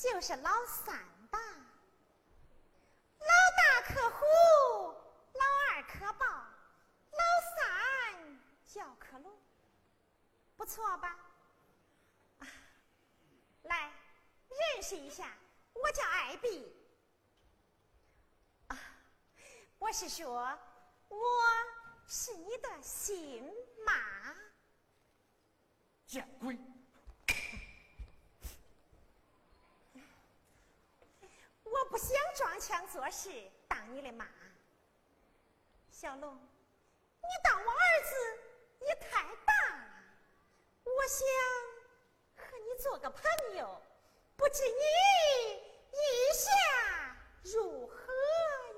就是老三吧。老大可虎，老二可豹，老三叫可龙，不错吧？啊，来认识一下，我叫艾比。啊，我是说，我是你的新妈。见鬼！我不想装腔作势当你的妈，小龙，你当我儿子也太大了。我想和你做个朋友，不知你意下如何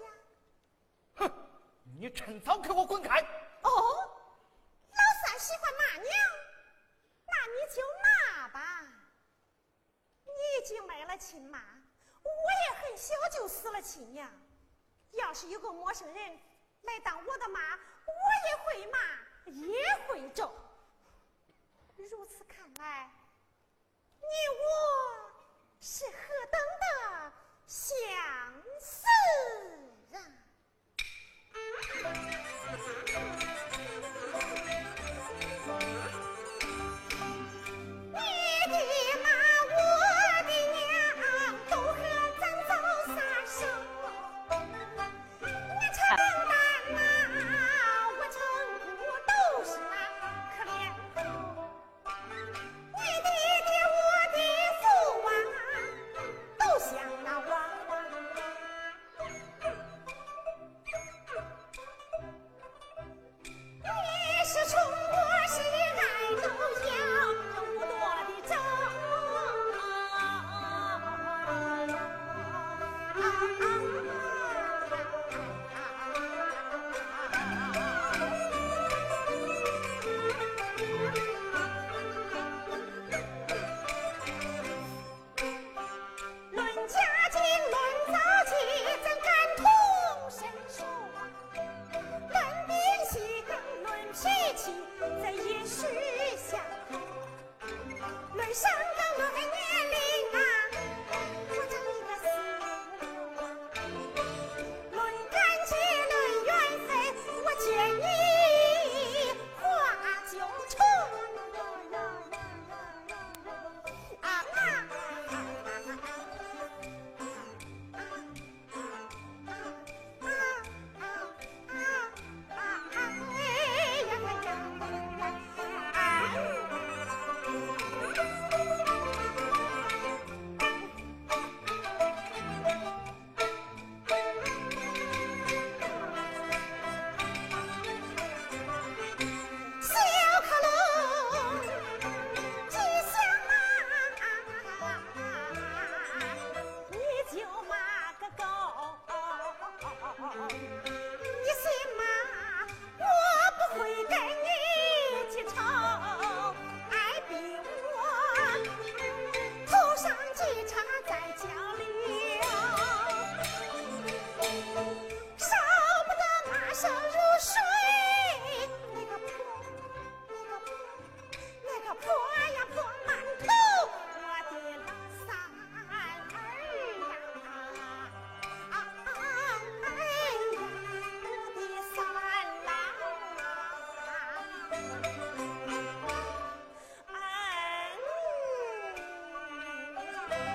呀？哼！你趁早给我滚开！哦，老三喜欢骂娘，那你就骂吧。你已经没了亲妈。小就死了亲娘，要是有个陌生人来当我的妈，我也会骂，也会咒。如此看来，你我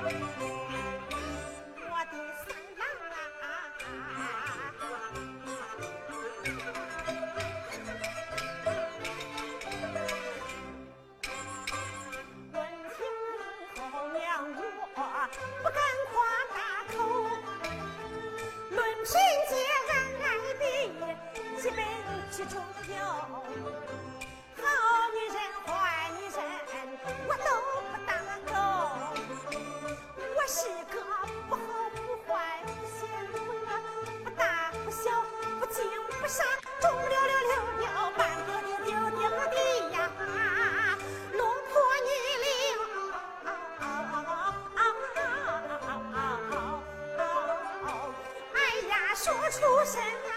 我的三郎啊娘我不敢说出什么？